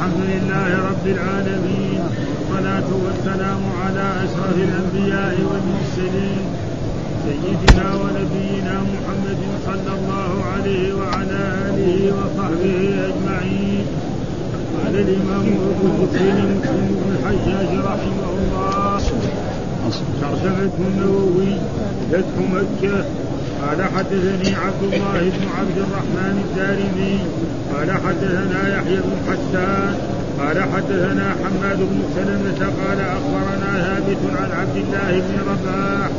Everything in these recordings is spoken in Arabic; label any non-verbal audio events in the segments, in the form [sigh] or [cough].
الحمد لله رب العالمين. والصلاة والسلام على أشرف الأنبياء والمرسلين. سيدنا ونبينا محمد صلى الله عليه وعلى آله وصحبه أجمعين. قال الإمام أبو بكر مسلم بن الحجاج رحمه الله. ترجمة النووي فتح مكة قال حدثني عبد الله بن عبد الرحمن الدارمي قال حدثنا يحيى بن حسان قال حدثنا حماد بن سلمة قال أخبرنا ثابت عن عبد الله بن رباح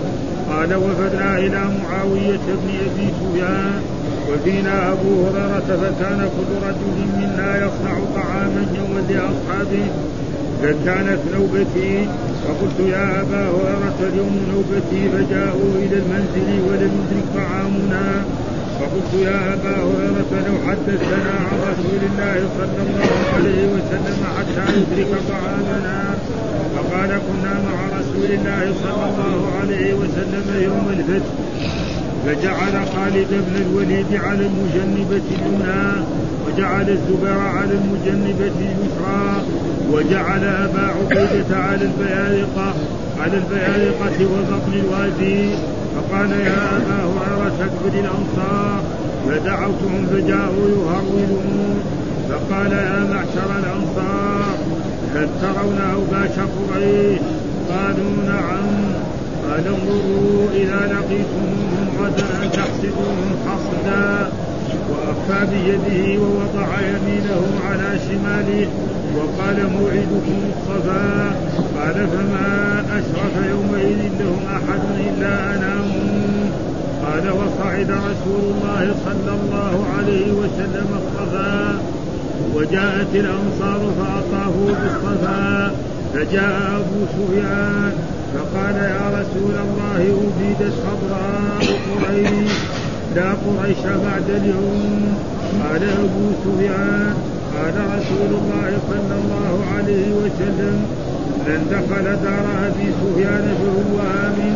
قال وفدنا إلى معاوية بن أبي سفيان وفينا أبو هريرة فكان كل رجل منا يصنع طعاما يوما لأصحابه فكانت نوبتي فقلت يا أبا هريرة اليوم نوبتي فجاءوا إلى المنزل ولم يدرك طعامنا. فقلت يا أبا هريرة لو حدثتنا عن رسول الله صلى الله عليه وسلم حتى يدرك طعامنا. فقال كنا مع رسول الله صلى الله عليه وسلم يوم الفتح. فجعل خالد بن الوليد على المجنبة اليمنى وجعل الزبير على المجنبة اليسرى وجعل أبا عبيدة على البيارقة على البيارقة وبطن الوادي. فقال يا أبا هريرة اكبر الأنصار. فدعوتهم فجاءوا يهرولون. فقال يا معشر الأنصار هل ترون أوباش قريش؟ قالوا نعم. قال انظروا إذا لقيتموهم غدا أن تحسبوهم حصدا. وأخفى بيده ووضع يمينه على شماله وقال موعدكم الصفا. قال فما أشرف يومئذ لهم أحد إلا أناموا قال وصعد رسول الله صلى الله عليه وسلم الصفا. وجاءت الأنصار فأطافوا بالصفا. فجاء أبو سفيان فقال يا رسول الله أبيدت خضراء قريش. لا قريش بعد اليوم. قال أبو سفيان قال رسول الله صلى الله عليه وسلم من دخل دار أبي سفيان فهو آمن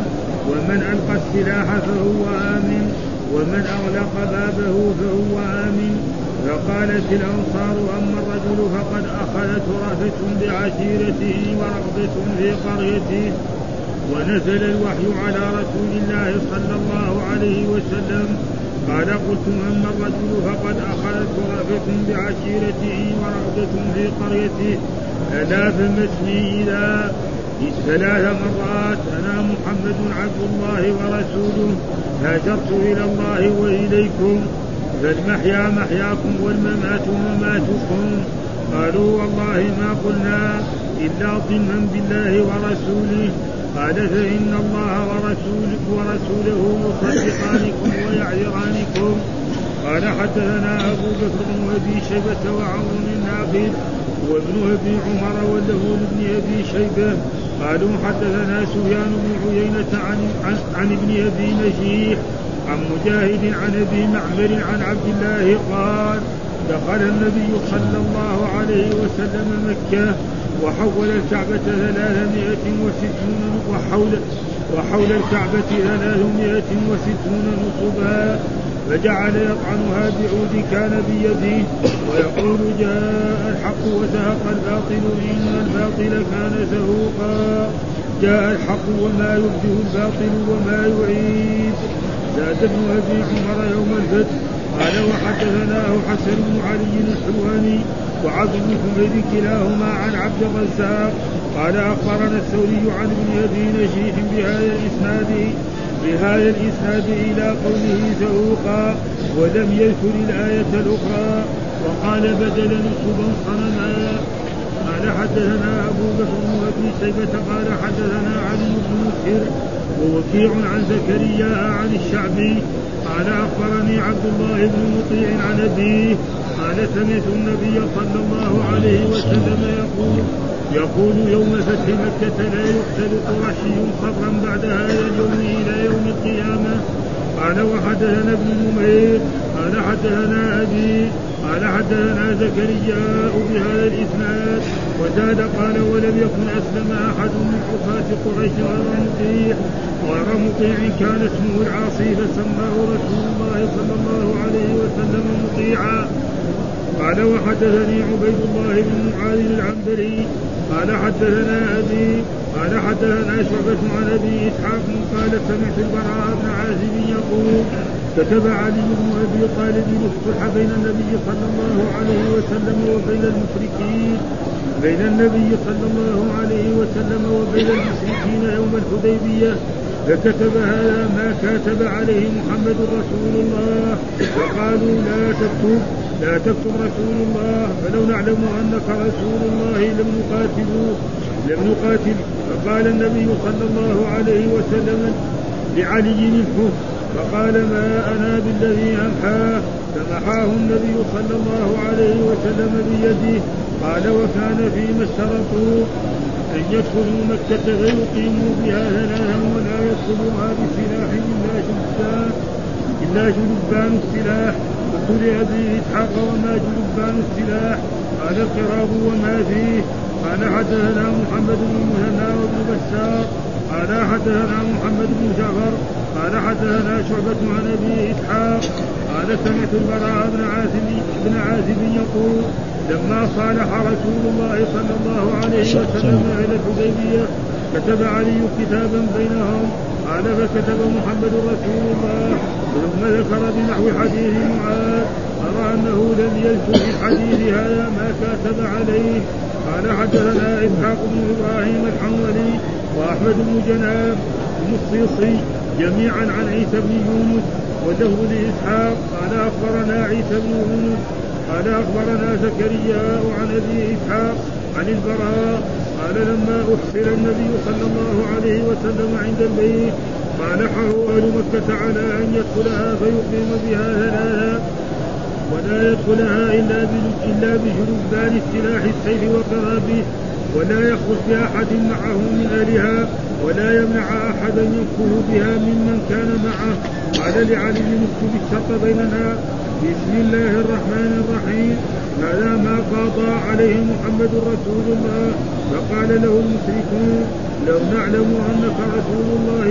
ومن ألقى السلاح فهو آمن ومن أغلق بابه فهو آمن. فقالت الأنصار أما الرجل فقد أخذت رأفة بعشيرته ورغبة في قريته ونزل الوحي على رسول الله صلى الله عليه وسلم. قال قلت أما الرجل فقد أخذت رأفة بعشيرته ورغبة في قريته. ألا فمسني إذا ثلاث مرات. أنا محمد عبد الله ورسوله. هاجرت إلى الله وإليكم. فالمحيا محياكم والممات مماتكم. قالوا والله ما قلنا إلا ظنا بالله ورسوله. قال فإن الله ورسوله, ورسوله يصدقانكم ويعذرانكم. قال حدثنا أبو بكر وأبي شيبة وعمر الناقد وابن أبي عمر وله ابن أبي شيبة. قالوا حدثنا سفيان بن عيينة عن, عن, عن ابن أبي نجيح عن مجاهد عن أبي معمر عن عبد الله قال دخل النبي صلى الله عليه وسلم مكة وحول الكعبة ثلاثمائة وستون وحول وحول الكعبة ثلاثمائة وستون نصبا فجعل يطعنها بعود كان بيده ويقول جاء الحق وزهق الباطل إن الباطل كان زهوقا. جاء الحق وما يبدئ الباطل وما يعيد. زاد ابن أبي عمر يوم الفتح قال وحدثناه حسن بن علي الحلواني وعبد بن حميد كلاهما عن عبد الرزاق قال أخبرنا الثوري عن ابن أبي نجيح بهذا الاسناد بهذا الإسناد إلى قوله زهوقا ولم يذكر الآية الأخرى وقال بدل نصبا صنما. قال حدثنا أبو بكر بن أبي شيبة قال حدثنا علي بن مسهر ووكيع عن زكريا عن الشعبي قال أخبرني عبد الله بن مطيع عن أبيه قال سمعت النبي صلى الله عليه وسلم يقول يقول يوم فتح مكة لا يقتل قرشي صبرا بعد هذا اليوم إلى يوم القيامة. قال وحدثنا ابن نمير قال حدثنا أبي قال حدثنا زكريا بهذا الإسناد. وزاد قال ولم يكن أسلم أحد من عصاة قريش غير مطيع غير مطيع كان اسمه العاصي فسماه رسول الله صلى الله عليه وسلم مطيعا. قال وحدثني عبيد الله بن معاذ العنبري. قال حدثنا أبي قال حدثنا شعبة عن أبي إسحاق قال سمعت البراء بن عازب يقول كتب علي بن أبي طالب الصلح بين النبي صلى الله عليه وسلم وبين المشركين بين النبي صلى الله عليه وسلم وبين المشركين يوم الحديبية فكتب هذا ما كاتب عليه محمد رسول الله. فقالوا لا تكتب لا تكتب رسول الله فلو نعلم أنك رسول الله لم نقاتلوك لم نقاتل. فقال النبي صلى الله عليه وسلم لعلي الحكم فقال ما أنا بالذي امحاه فمحاه النبي صلى الله عليه وسلم بيده. قال وكان فيما اشترطوا أن يدخلوا مكة فيقيموا بها ثلاثا ولا يدخلوها بسلاح إلا شدان إلا جلبان السلاح. قلت لأبي إسحاق وما جلبان السلاح؟ قال القراب وما فيه؟ قال حدثنا محمد بن المثنى وابن بشار. قال حدثنا محمد بن جعفر قال حدثنا شعبة عن أبي إسحاق قال سمعت البراء بن عازب بن عازب يقول لما صالح رسول الله صلى الله عليه وسلم إلى الحديبية كتب علي كتابا بينهم قال فكتب محمد رسول الله ثم ذكر بنحو حديث معاذ أرى أنه لم يذكر في الحديث هذا ما كاتب عليه. قال حدثنا إسحاق بن إبراهيم الحنظلي وأحمد بن جناب المصيصي جميعا عن عيسى بن يونس وله لإسحاق قال أخبرنا عيسى بن يونس قال أخبرنا زكريا عن أبي إسحاق عن البراء قال لما احصر النبي صلى الله عليه وسلم عند البيت صالحه أهل مكة على أن يدخلها فيقيم بها ثلاثا ولا يدخلها إلا إلا بجلبان السلاح السيف وقرابه ولا يخرج باحد معه من أهلها ولا يمنع احدا يدخل بها ممن كان معه. قال لعلي اكتب الشرط بيننا بسم الله الرحمن الرحيم. هذا ما قاضى عليه محمد رسول الله. فقال له المشركون لو نعلم أنك رسول الله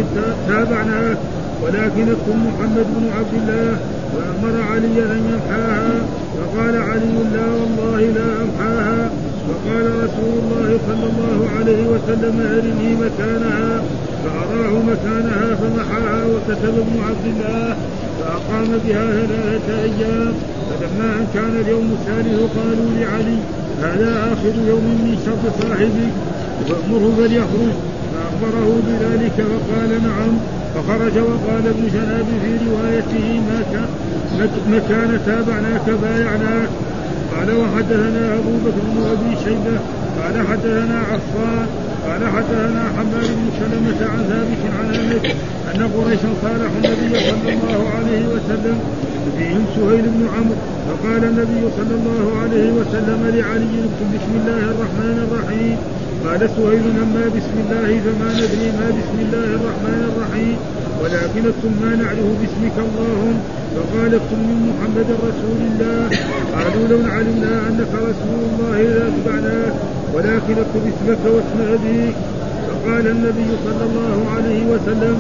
تابعناك ولكن اكتب محمد بن عبد الله فأمر عليا أن يمحاها. فقال علي لا والله لا أمحاها. فقال رسول الله صلى الله عليه وسلم أرني مكانها فأراه مكانها فمحاها وكتب ابن عبد الله فأقام بها ثلاثة أيام. فلما أن كان اليوم الثالث قالوا لعلي هذا آخر يوم من شر صاحبك؟ فأمره فليخرج فأخبره بذلك فقال نعم. فخرج وقال ابن شناب في روايته ما كان مكان تابعناك بايعناك؟ قال وحدثنا أبو بكر بن أبي شيبة قال حدثنا عفان قال حدثنا حماد بن سلمة عن ثابت عن أنس أن قريشا صالحوا النبي صلى الله عليه وسلم فيهم سهيل بن عمرو فقال النبي صلى الله عليه وسلم لعلي بسم الله الرحمن الرحيم قال سهيل اما بسم الله فما ندري ما بسم الله الرحمن الرحيم. ولكن ما نعرف باسمك اللهم. فقال من محمد رسول الله. قالوا لو علمنا أنك رسول الله لاتبعناك ولكن اكتب اسمك واسم أبيك. فقال النبي صلى الله عليه وسلم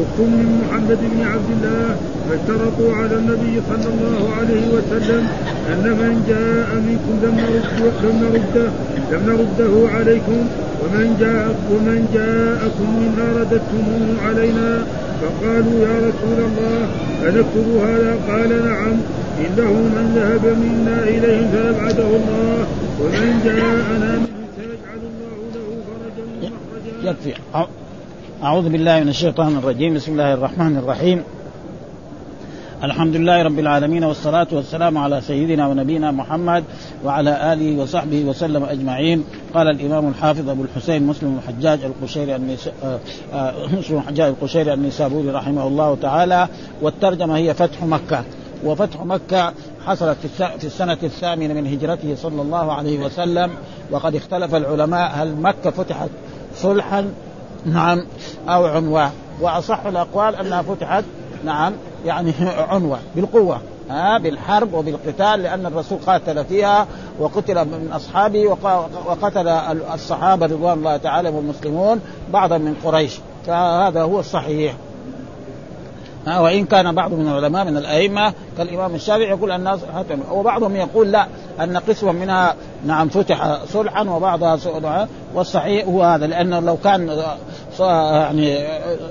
اكتب من محمد بن عبد الله. فاشترطوا على النبي صلى الله عليه وسلم أن من جاء منكم لم نرده لم نرده لم نرده عليكم ومن جاء ومن جاءكم منا رددتموه علينا. فقالوا يا رسول الله أنكتب هذا؟ قال نعم إنه من ذهب منا إليهم فأبعده الله ومن جاءنا منهم يكفي أعوذ بالله من الشيطان الرجيم. بسم الله الرحمن الرحيم. الحمد لله رب العالمين والصلاة والسلام على سيدنا ونبينا محمد وعلى آله وصحبه وسلم أجمعين. قال الإمام الحافظ أبو الحسين مسلم الحجاج القشيري. آه، آه، مسلم الحجاج القشيري النسابوري رحمه الله تعالى والترجمة هي فتح مكة. وفتح مكة حصلت في السنة الثامنة من هجرته صلى الله عليه وسلم. وقد اختلف العلماء هل مكة فتحت صلحا نعم أو عنوة وأصح الأقوال أنها فتحت نعم يعني [laughs] عنوة بالقوة ها بالحرب وبالقتال لأن الرسول قاتل فيها وقتل من أصحابه وقتل الصحابة رضوان الله تعالى والمسلمون بعضا من قريش. فهذا هو الصحيح. وإن كان بعض من العلماء من الأئمة كالإمام الشافعي يقول الناس وبعضهم يقول لا أن قسما منها نعم فتح صلحا وبعضها صلحا والصحيح هو هذا لأنه لو كان يعني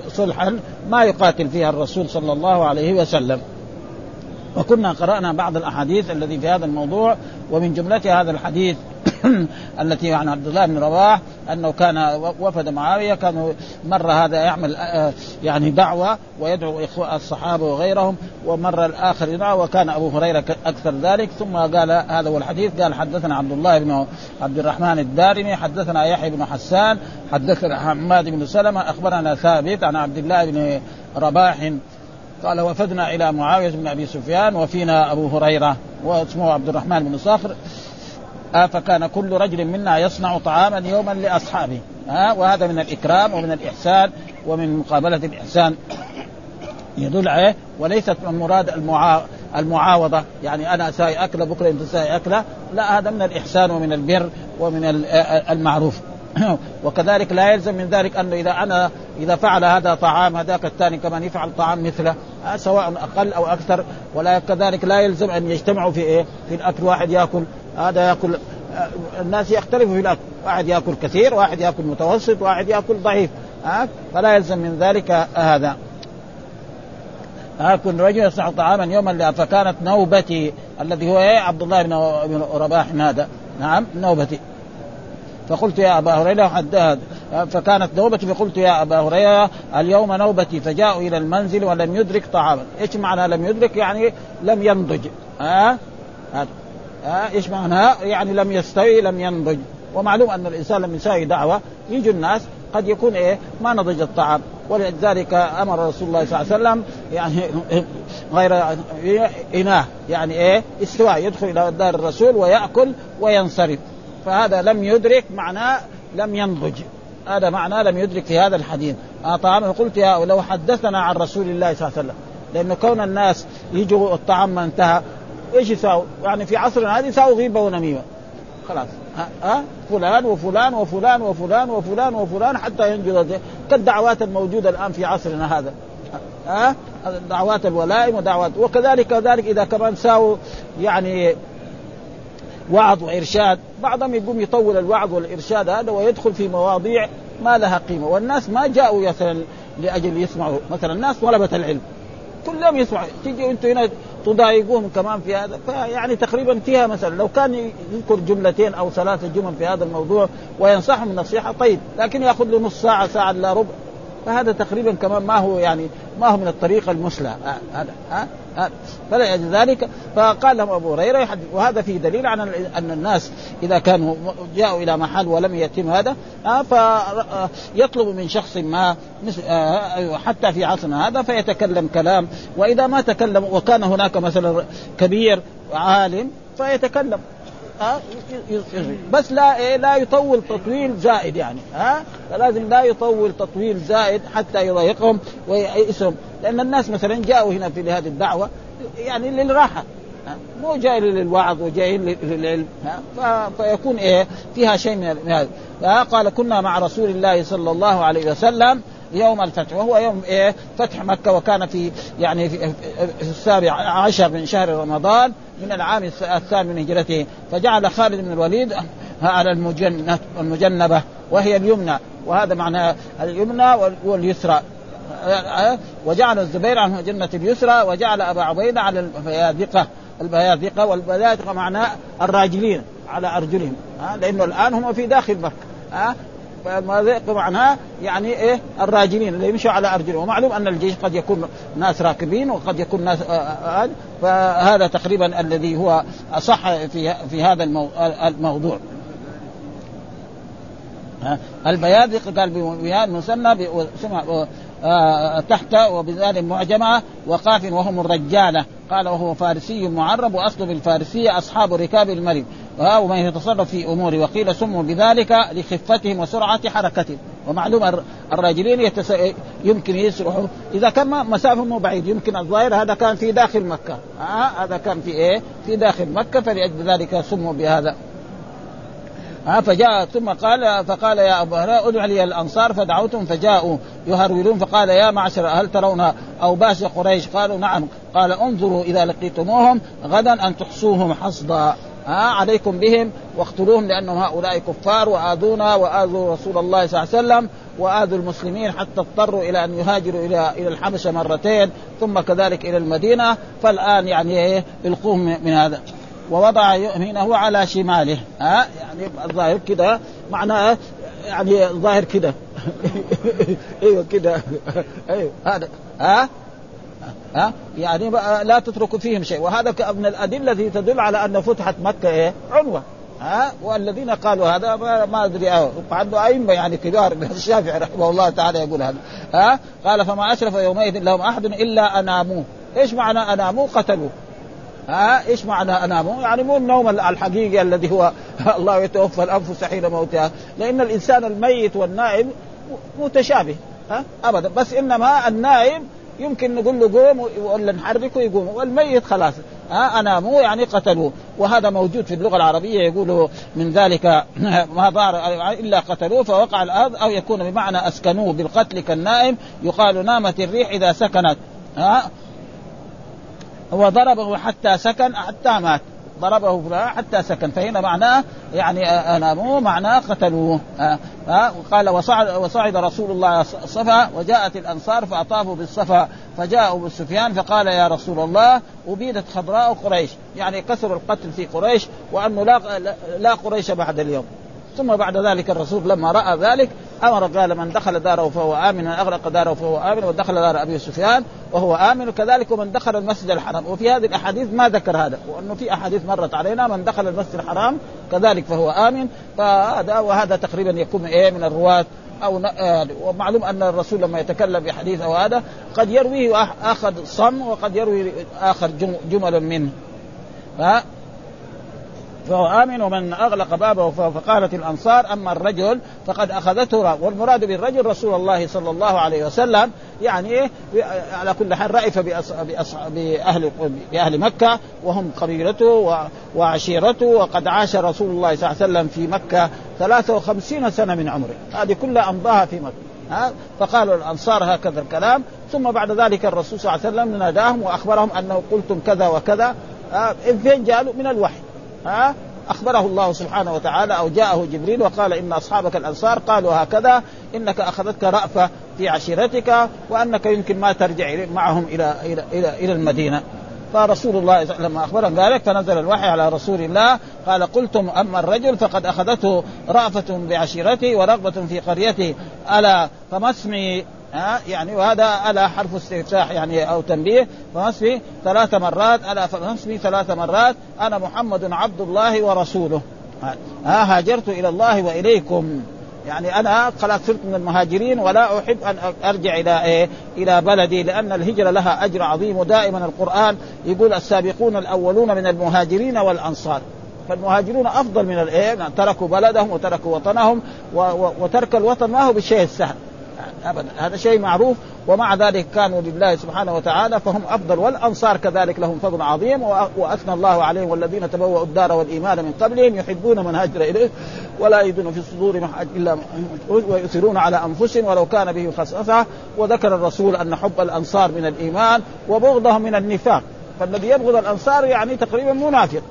صلحا ما يقاتل فيها الرسول صلى الله عليه وسلم. وكنا قرأنا بعض الأحاديث الذي في هذا الموضوع ومن جملتها هذا الحديث [clears throat] التي عن عبد الله بن رواح أنه كان وفد معاوية كانوا مره هذا يعمل آه، يعني دعوة ويدعو الصحابة وغيرهم ومره الآخر يدعو وكان أبو هريرة أكثر ذلك. ثم قال هذا هو الحديث قال حدثنا عبد الله بن عبد الرحمن الدارمي حدثنا يحيى بن حسان حدثنا حماد بن سلمة أخبرنا ثابت عن عبد الله بن رباح قال وفدنا إلى معاوية بن أبي سفيان وفينا أبو هريرة واسمه عبد الرحمن بن صخر. آه فكان كل رجل منا يصنع طعاما يوما لأصحابه. آه وهذا من الإكرام ومن الإحسان ومن مقابلة الإحسان. يدل عليه وليست من مراد المعا... المعاوضة. يعني أنا اساوي أكلة بكرة أنت تساوي أكلة. لا هذا من الإحسان ومن البر ومن المعروف. [clears throat] وكذلك لا يلزم من ذلك انه إذا أنا إذا فعل هذا طعام هذاك الثاني كمان يفعل طعام مثله. آه، سواء أقل أو أكثر ولا كذلك لا يلزم أن يجتمعوا في إيه؟ في الأكل واحد يأكل هذا يأكل آه، الناس يختلفوا في الأكل واحد يأكل كثير واحد يأكل متوسط واحد يأكل ضعيف ها آه، فلا يلزم من ذلك هذا. كل رجل يصنع طعاما يوما فكانت نوبتي الذي هو إيه؟ عبد الله بن رباح هذا. نعم نوبتي. فقلت يا أبا هريرة حداد فكانت نوبتي فقلت يا أبا هريرة اليوم نوبتي فجاءوا إلى المنزل ولم يدرك طعاما، إيش معنى لم يدرك؟ يعني لم ينضج. ها؟ أه؟ أه؟ إيش معنى؟ يعني لم يستوي لم ينضج، ومعلوم أن الإنسان لما يساوي دعوة. يجوا الناس قد يكون إيه؟ ما نضج الطعام. ولذلك أمر رسول الله صلى الله عليه وسلم يعني [laughs] غير اناه يعني إيه؟ استواء. يدخل إلى دار الرسول ويأكل وينصرف. فهذا لم يدرك معناه لم ينضج هذا معناه لم يدرك في هذا الحديث آه طعام قلت يا لو حدثنا عن رسول الله صلى الله عليه وسلم لأنه كون الناس يجوا الطعام ما انتهى إيش يساووا؟ يعني في عصرنا هذا يساووا غيبة ونميمة خلاص ها أه؟ فلان وفلان وفلان وفلان وفلان وفلان حتى ينجز كالدعوات الموجودة الآن في عصرنا هذا ها أه؟ دعوات الولائم ودعوات وكذلك كذلك إذا كمان ساووا يعني وعظ وإرشاد. بعضهم يقوم يطول الوعظ والإرشاد هذا ويدخل في مواضيع ما لها قيمة. والناس ما جاءوا مثلا لأجل يسمعوا. مثلا الناس طلبة العلم. كل يوم يسمع تيجي أنتم هنا تضايقوهم كمان في هذا. فيعني تقريبا فيها مثلا لو كان يذكر جملتين أو ثلاثة جمل في هذا الموضوع وينصحهم نصيحة طيب. لكن يأخذ له نص ساعة ساعة إلا ربع. فهذا تقريبا كمان ما هو يعني ما هو من الطريقة المثلى هذا ها فلذلك فقال لهم أبو هريرة وهذا فيه دليل على أن الناس إذا كانوا جاءوا إلى محل ولم يتم هذا فيطلب من شخص ما حتى في عصرنا هذا فيتكلم كلام. وإذا ما تكلم وكان هناك مثلا كبير عالم فيتكلم. ها؟ بس لا إيه لا يطول تطويل زائد يعني ها؟ فلازم لا يطول تطويل زائد حتى يضايقهم ويئسهم لأن الناس مثلا جاءوا هنا في هذه الدعوة يعني للراحة مو جاي للوعظ وجاي للعلم فيكون إيه فيها شيء من هذا. قال كنا مع رسول الله صلى الله عليه وسلم يوم الفتح وهو يوم إيه فتح مكة وكان في يعني في السابع عشر من شهر رمضان من العام الثاني من هجرته فجعل خالد بن الوليد على المجنبة وهي اليمنى وهذا معنى اليمنى واليسرى. وجعل الزبير عن جنة اليسرى وجعل أبا عبيدة على البيادقة البيادقة والبيادقة معناه الراجلين على أرجلهم لأنه الآن هم في داخل مكة فما معناها يعني إيه؟ الراجلين اللي يمشوا على أرجلهم. ومعلوم أن الجيش قد يكون ناس راكبين وقد يكون ناس آه، آه، آه، فهذا تقريبا الذي هو أصح في في هذا الموضوع. البيادق قال بمياه مسمى تحت وبذلك معجمة وقاف وهم الرجالة. قال وهو فارسي معرب وأصله بالفارسية أصحاب ركاب المريض ومن يتصرف في اموره وقيل سموا بذلك لخفتهم وسرعة حركتهم. ومعلوم الراجلين يتس... يمكن يسرحوا. إذا كان مسافة مو بعيد يمكن الظاهر هذا كان في داخل مكة. آه هذا كان في إيه؟ في داخل مكة فلأجل ذلك سموا بهذا. ها فجاء ثم قال فقال يا أبو هريرة ادع لي الأنصار فدعوتهم فجاءوا يهرولون فقال يا معشر هل ترون اوباش قريش؟ قالوا نعم. قال انظروا إذا لقيتموهم غدا أن تحصوهم حصدا ها عليكم بهم واقتلوهم لأنهم هؤلاء كفار وآذونا وآذوا رسول الله صلى الله عليه وسلم وآذوا المسلمين حتى اضطروا إلى أن يهاجروا إلى إلى الحبشة مرتين ثم كذلك إلى المدينة فالآن يعني إيه القوهم من هذا. ووضع يمينه على شماله. ها يعني الظاهر كده معناه يعني الظاهر كده. [laughs] أيوه كده. [laughs] أيوه هذا. ها ها؟ يعني لا تتركوا فيهم شيء. وهذا من الأدلة التي تدل على أن فتحت مكة إيه؟ عنوة. ها؟ والذين قالوا هذا ما أدري. عنده أئمة يعني كبار. [laughs] الشافعي رحمه الله تعالى يقول هذا. ها؟ قال فما أشرف يومئذ لهم أحد إلا أناموه. إيش معنى أناموه؟ قتلوه. ها؟ إيش معنى اناموا؟ يعني مو النوم الحقيقي الذي هو [laughs] الله يتوفى الأنفس حين موتها، لأن الإنسان الميت والنائم متشابه. ها؟ ابدا. بس إنما النائم يمكن نقول له قوم ولا نحركه يقوم والميت خلاص. ها اناموا يعني قتلوه. وهذا موجود في اللغة العربية يقول من ذلك [laughs] ما ضار إلا قتلوه فوقع الأرض أو يكون بمعنى أسكنوه بالقتل كالنائم. يقال نامت الريح إذا سكنت. ها وضربه حتى سكن حتى مات. ضربه فلان حتى سكن. فهنا معناه يعني اناموه معناه قتلوه. آه آه وقال وصعد, وصعد رسول الله الصفا وجاءت الأنصار فأطافوا بالصفا فجاء ابو سفيان فقال يا رسول الله أبيدت خضراء قريش. يعني كثر القتل في قريش وأنه لا لا قريش بعد اليوم. ثم بعد ذلك الرسول لما رأى ذلك أمر قال من دخل داره فهو آمن من اغلق داره فهو آمن ودخل دار أبي سفيان وهو آمن. وكذلك ومن دخل المسجد الحرام. وفي هذه الأحاديث ما ذكر هذا وأنه في أحاديث مرت علينا من دخل المسجد الحرام كذلك فهو آمن. فهذا وهذا تقريبا يكون إيه من الرواة أو آه، ومعلوم أن الرسول لما يتكلم بحديث أو هذا قد يرويه اخذ صم وقد يروي آخر جمل منه. فهو آمن ومن أغلق بابه فقالت الأنصار أما الرجل فقد أخذته والمراد بالرجل رسول الله صلى الله عليه وسلم يعني إيه؟ على كل حال رأف بأهل بأهل مكة وهم قبيلته وعشيرته وقد عاش رسول الله صلى الله عليه وسلم في مكة 53 سنة من عمره. هذه كلها أمضاها في مكة. ها؟ فقالوا الأنصار هكذا الكلام. ثم بعد ذلك الرسول صلى الله عليه وسلم ناداهم وأخبرهم أنه قلتم كذا وكذا. فين جاءوا من الوحي. ها؟ أخبره الله سبحانه وتعالى أو جاءه جبريل وقال إن أصحابك الأنصار قالوا هكذا إنك أخذتك رأفة في عشيرتك وأنك يمكن ما ترجع معهم إلى إلى إلى, إلى المدينة. فرسول الله لما اخبرهم ذلك فنزل الوحي على رسول الله. قال قلتم أما الرجل فقد أخذته رأفة بعشيرته ورغبة في قريته. ألا فما اسمي ها؟ يعني وهذا ألا حرف استفتاح يعني أو تنبيه. فمسمي ثلاث مرات ألا فمسمي ثلاث مرات. أنا محمد عبد الله ورسوله. ها؟ هاجرت إلى الله وإليكم. يعني أنا خلاص صرت من المهاجرين ولا أحب أن أرجع إلى إيه؟ إلى بلدي لأن الهجرة لها أجر عظيم. ودائما القرآن يقول السابقون الأولون من المهاجرين والأنصار. فالمهاجرون أفضل من الايه؟ تركوا بلدهم وتركوا وطنهم وترك الوطن ما هو بالشيء السهل ابدا. هذا شيء معروف ومع ذلك كانوا لله سبحانه وتعالى فهم أفضل والأنصار كذلك لهم فضل عظيم وأثنى الله عليهم والذين تبوأوا الدار والإيمان من قبلهم يحبون من هاجر إليه ولا يجدون في صدورهم إلا ويؤثرون على أنفسهم ولو كان به خصاصة. وذكر الرسول أن حب الأنصار من الإيمان وبغضهم من النفاق. فالذي يبغض الأنصار يعني تقريبا منافق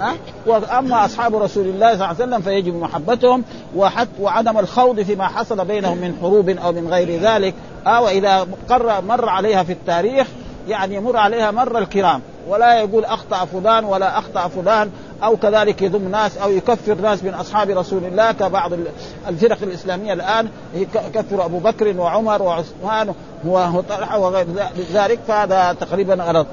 ها؟ وأما أصحاب رسول الله صلى الله عليه وسلم فيجب محبتهم وحت وعدم الخوض فيما حصل بينهم من حروب أو من غير ذلك. ها وإذا قر مر عليها في التاريخ يعني يمر عليها مر الكرام. ولا يقول أخطأ فلان ولا أخطأ فلان. أو كذلك يضم ناس أو يكفر ناس من أصحاب رسول الله كبعض الفرق الإسلامية الآن يكفر أبو بكر وعمر وعثمان وطلحة وغير ذلك فهذا تقريبا غلط.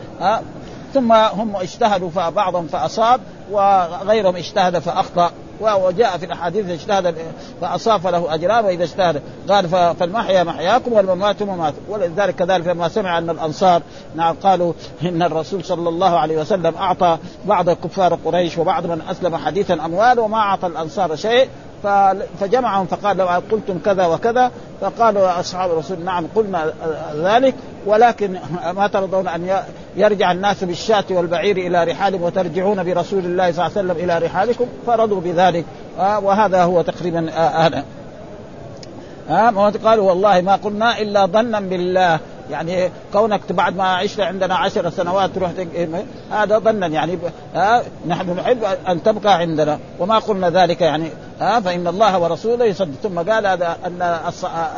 ثم هم اجتهدوا فبعضهم فأصاب وغيرهم اجتهد فأخطأ. وجاء في الأحاديث إذا اجتهد فاصاب فله اجران وإذا اجتهد. قال فالمحيا محياكم والممات ممات. ولذلك كذلك لما سمع أن الأنصار نعم قالوا إن الرسول صلى الله عليه وسلم أعطى بعض كفار قريش وبعض من أسلم حديثا أموال وما أعطى الأنصار شيء. فجمعهم فقال لو قلتم كذا وكذا فقالوا أصحاب الرسول نعم قلنا ذلك ولكن ما ترضون أن يرجع الناس بالشاة والبعير إلى رحالهم وترجعون برسول الله صلى الله عليه وسلم إلى رحالكم فرضوا بذلك. وهذا هو تقريبا هذا. ها قالوا والله ما قلنا إلا ظنا بالله. يعني كونك بعد ما عشت عندنا عشر سنوات تروح هذا ظنا يعني نحن نحب أن تبقى عندنا وما قلنا ذلك يعني. ها فإن الله ورسوله يصدق. ثم قال هذا أن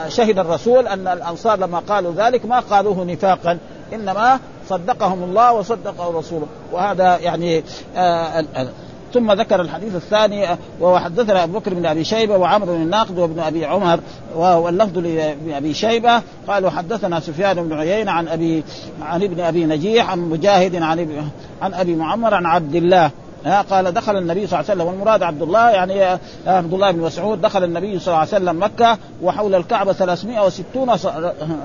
شهد الرسول أن الأنصار لما قالوا ذلك ما قالوه نفاقا إنما صدقهم الله وصدقه رسوله. وهذا يعني آه ثم ذكر الحديث الثاني وحدثنا أبو بكر بن أبي شيبة وعمر بن الناقد وابن أبي عمر واللفظ لابن أبي شيبة. قالوا حدثنا سفيان بن عيينة عن أبي عن ابن أبي نجيح عن مجاهد عن عن أبي معمر عن عبد الله. قال دخل النبي صلى الله عليه وسلم والمراد عبد الله يعني عبد الله بن مسعود دخل النبي صلى الله عليه وسلم مكة وحول الكعبة 360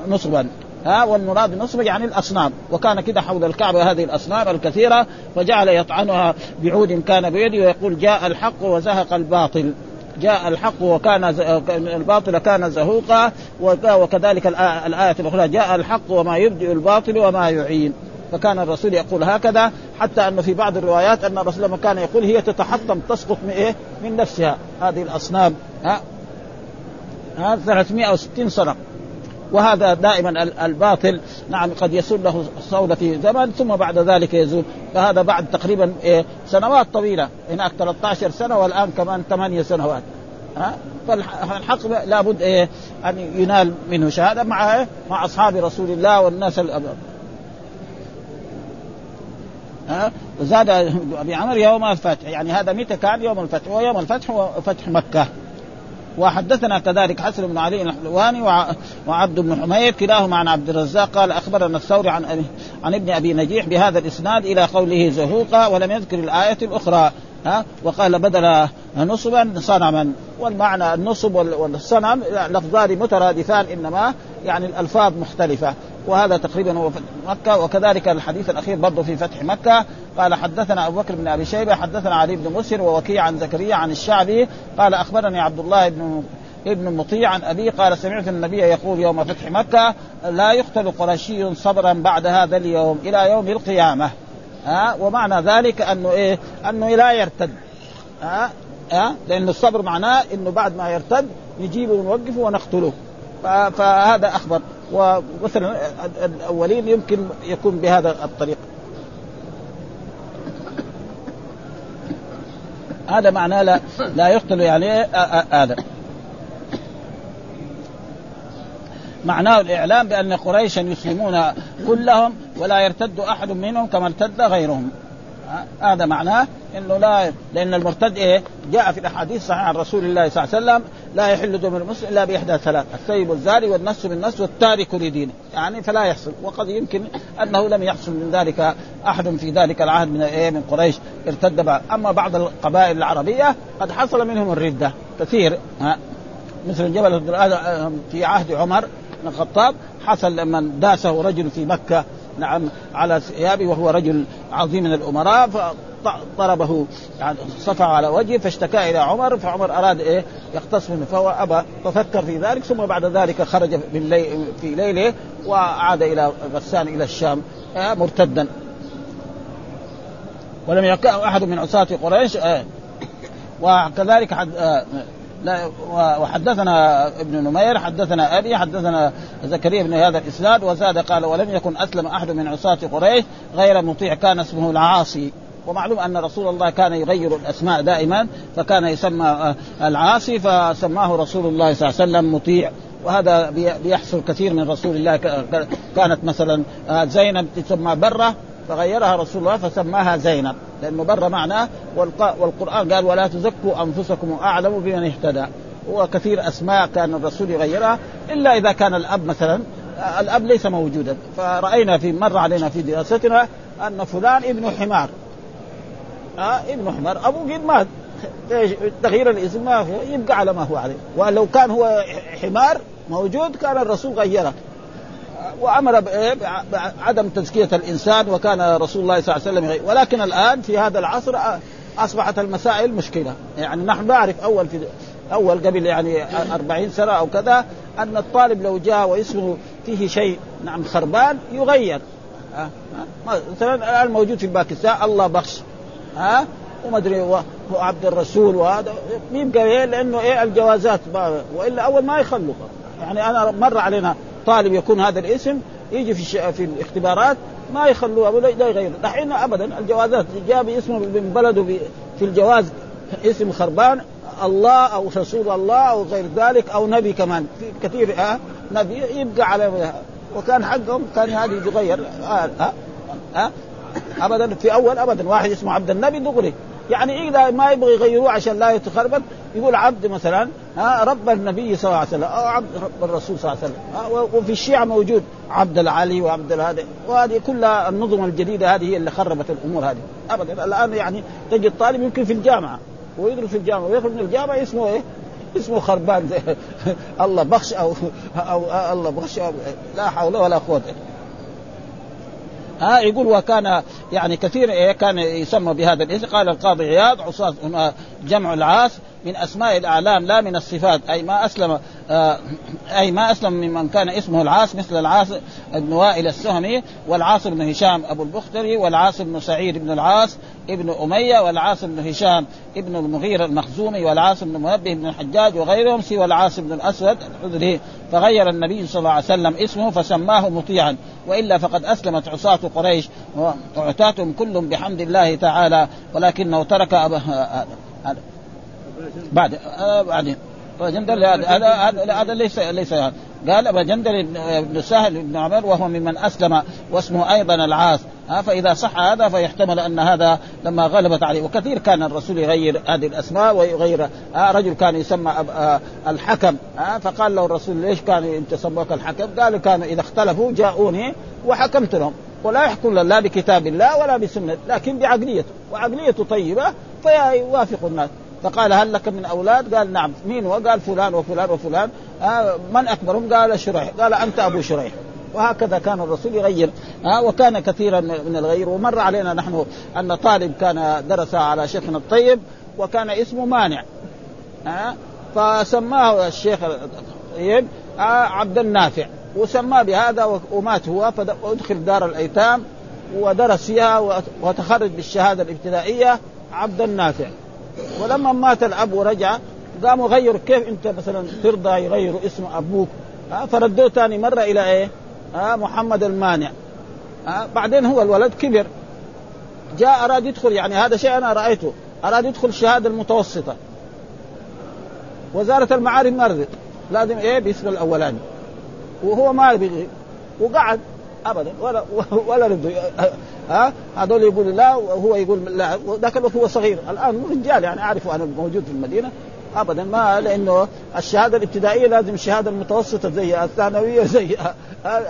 نصبا ها والمراد نصب يعني الأصنام. وكان كده حول الكعبة هذه الأصنام الكثيرة فجعل يطعنها بعود كان بيده ويقول جاء الحق وزهق الباطل. جاء الحق وكان الباطل كان زهوقا وكذلك الآية الأخرى جاء الحق وما يبدئ الباطل وما يعين. فكان الرسول يقول هكذا حتى أنه في بعض الروايات أن الرسول لما كان يقول هي تتحطم تسقط من إيه؟ من نفسها. هذه الأصنام ها؟ ها؟ 360 سنه وهذا دائما الباطل. نعم قد يسول له صولة في زمن ثم بعد ذلك يزول. فهذا بعد تقريبا إيه؟ سنوات طويلة. هناك 13 سنة والآن كمان 8 سنوات. ها؟ فالحق لابد إيه؟ أن ينال منه شهادة مع إيه؟ مع أصحاب رسول الله والناس ها؟ وزاد أبي عمر يوم الفتح. يعني هذا متى كان؟ يوم الفتح. ويوم الفتح هو فتح مكة. وحدثنا كذلك حسن بن علي الحلواني وعبد بن حميد كلاهما عن عبد الرزاق قال أخبرنا الثوري عن عن ابن أبي نجيح بهذا الإسناد إلى قوله زهوقا ولم يذكر الآية الأخرى. ها؟ وقال بدل نصبا صنما. والمعنى النصب والصنم لفظان مترادفان إنما يعني الألفاظ مختلفة. وهذا تقريبا هو مكة. وكذلك الحديث الأخير برضه في فتح مكة. قال حدثنا أبو بكر بن أبي شيبة حدثنا علي بن مسر ووكيع عن زكريا عن الشعبي. قال أخبرني عبد الله بن ابن مطيع عن أبي قال سمعت النبي يقول يوم فتح مكة لا يقتل قرشي صبرا بعد هذا اليوم إلى يوم القيامة. ها؟ ومعنى ذلك أنه إيه؟ أنه لا يرتد. ها؟ ها؟ لأن الصبر معناه أنه بعد ما يرتد نجيبه ونوقفه ونقتله. فهذا أخبر. ومثلا الأولين يمكن يكون بهذا الطريق. هذا معناه لا لا يقتل يعني هذا. معناه الإعلام بأن قريشا يسلمون كلهم ولا يرتد أحد منهم كما ارتد غيرهم. هذا معناه إنه لا لأن المرتد إيه؟ جاء في الأحاديث صحيحه عن رسول الله صلى الله عليه وسلم لا يحل دم المسلم إلا بإحدى ثلاث الثيب الزاري والنفس بالنفس والتارك لدينه يعني فلا يحصل وقد يمكن أنه لم يحصل من ذلك أحد في ذلك العهد من إيه من قريش ارتد أما بعض القبائل العربية قد حصل منهم الردة كثير ها مثل جبل في عهد عمر بن الخطاب حصل لما داسه رجل في مكة نعم على ثيابه وهو رجل عظيم من الأمراء فضربه يعني صفع على وجهه فاشتكى إلى عمر فعمر أراد إيه؟ يقتص منه. فهو أبى ففكر في ذلك ثم بعد ذلك خرج في ليله وعاد إلى غسان إلى الشام مرتدا. ولم يكن أحد من عصاة قريش وكذلك حد لا وحدثنا ابن نمير حدثنا أبي حدثنا زكريا بن هذا الإسناد وزاد قال ولم يكن أسلم أحد من عصاة قريش غير مطيع كان اسمه العاصي. ومعلوم أن رسول الله كان يغير الأسماء دائما فكان يسمى العاصي فسماه رسول الله صلى الله عليه وسلم مطيع. وهذا بيحصل كثير من رسول الله كانت مثلا زينب تسمى برة فغيرها رسول الله فسماها زينب. لأنه بر معناه والقرآن قال ولا تزكوا أنفسكم أعلم بمن اهتدى. وكثير أسماء كان الرسول يغيرها إلا إذا كان الأب مثلا الأب ليس موجودا. فرأينا في مر علينا في دراستنا أن فلان ابن حمار. آه ابن حمار ابوه قد مات تغيير الاسم ما هو يبقى على ما هو عليه. ولو كان هو حمار موجود كان الرسول غيره. وأمر بعدم تزكية الإنسان وكان رسول الله صلى الله عليه وسلم ولكن الآن في هذا العصر أصبحت المسائل مشكلة. يعني نحن نعرف أول في أول قبل يعني أربعين سنة أو كذا أن الطالب لو جاء واسمه فيه شيء نعم خربان يغير. مثلا الآن موجود في باكستان الله بخش. ها؟ وما أدري وعبد الرسول وهذا. يبقى إيه؟ لأنه إيه الجوازات وإلا أول ما يخلوا يعني أنا مر علينا طالب يكون هذا الاسم يجي في في الاختبارات ما يخلوها ولا يغيروا دحين ابدا الجوازات جاء باسمه من بلده في الجواز اسم خربان الله أو رسول الله أو غير ذلك أو نبي كمان. في كثير آه نبي يبقى على وكان حقهم كان هذه يتغير. آه آه آه ابدا في أول ابدا واحد اسمه عبد النبي دغري. يعني اذا ما يبغى يغيروه عشان لا يتخربط يقول عبد مثلا ها رب النبي صلى الله عليه وسلم أو عبد رب الرسول صلى الله عليه وسلم وفي الشيعة موجود عبد العلي وعبد هذا وهذه كلها النظم الجديدة هذه هي اللي خربت الأمور هذه. ابدا الآن يعني تجد طالب يمكن في الجامعة ويدرس في الجامعة ويخرج من الجامعة اسمه إيه؟ اسمه خربان [laughs] الله بخش أو أو الله بخش أو لا حول ولا قوة ها يقول وكان يعني كثير إيه كان يسمى بهذا الاسم. قال القاضي عياض عصاة جمع العاص من أسماء الأعلام لا من الصفات أي ما أسلم أي ما أسلم ممن كان اسمه العاص مثل العاص بن وائل السهمي والعاص بن هشام أبو البختري والعاص بن سعيد بن العاص ابن أمية والعاص بن هشام ابن المغيرة المخزومي والعاص بن منبه بن الحجاج وغيرهم سوى العاص بن الأسود الحذري فغير النبي صلى الله عليه وسلم اسمه فسماه مطيعا وإلا فقد أسلمت عصاة قريش وعتاتهم كلهم بحمد الله تعالى ولكنه ترك هذا بعد آه بعدين. جندل هذا هذا ليس ليس قال ابا جندل بن سهل بن عمر وهو ممن أسلم واسمه أيضا العاص. فإذا صح هذا فيحتمل أن هذا لما غلبت عليه. وكثير كان الرسول يغير هذه الأسماء ويغير رجل كان يسمى آه الحكم. فقال له الرسول ليش كان أنت سموك الحكم؟ قال كانوا إذا اختلفوا جاءوني وحكمت لهم. ولا يحكم لا بكتاب الله ولا بسنة لكن بعقليته. وعقليته طيبة فيوافق الناس. فقال هل لك من أولاد؟ قال نعم، مين هو؟ قال فلان وفلان وفلان، آه من أكبرهم؟ قال شريح، قال أنت أبو شريح، وهكذا كان الرسول يغير. آه وكان كثيرا من الغير. ومر علينا نحن أن طالب كان درس على شيخنا الطيب وكان اسمه مانع. آه فسماه الشيخ الطيب آه عبد النافع. وسماه بهذا ومات هو فادخل دار الأيتام ودرس فيها وتخرج بالشهادة الابتدائية عبد النافع. ولما مات الأب ورجع قاموا غيروا كيف أنت مثلا ترضى يغيروا اسم أبوك؟ ها فردوه ثاني مرة إلى إيه؟ ها محمد المانع. ها بعدين هو الولد كبر. جاء أراد يدخل يعني هذا شيء أنا رأيته. أراد يدخل الشهادة المتوسطة. وزارة المعارف ما رضت لازم إيه؟ باسم الأولاني. وهو ما يبغي وقعد. ابدا. ولا ولا رضوا [laughs] ها؟ هذول يقولوا لا وهو يقول لا. ذاك الوقت هو صغير. الآن رجال يعني اعرفه أنا موجود في المدينة. ابدا. ما لأنه الشهادة الابتدائية لازم الشهادة المتوسطة زي الثانوية زي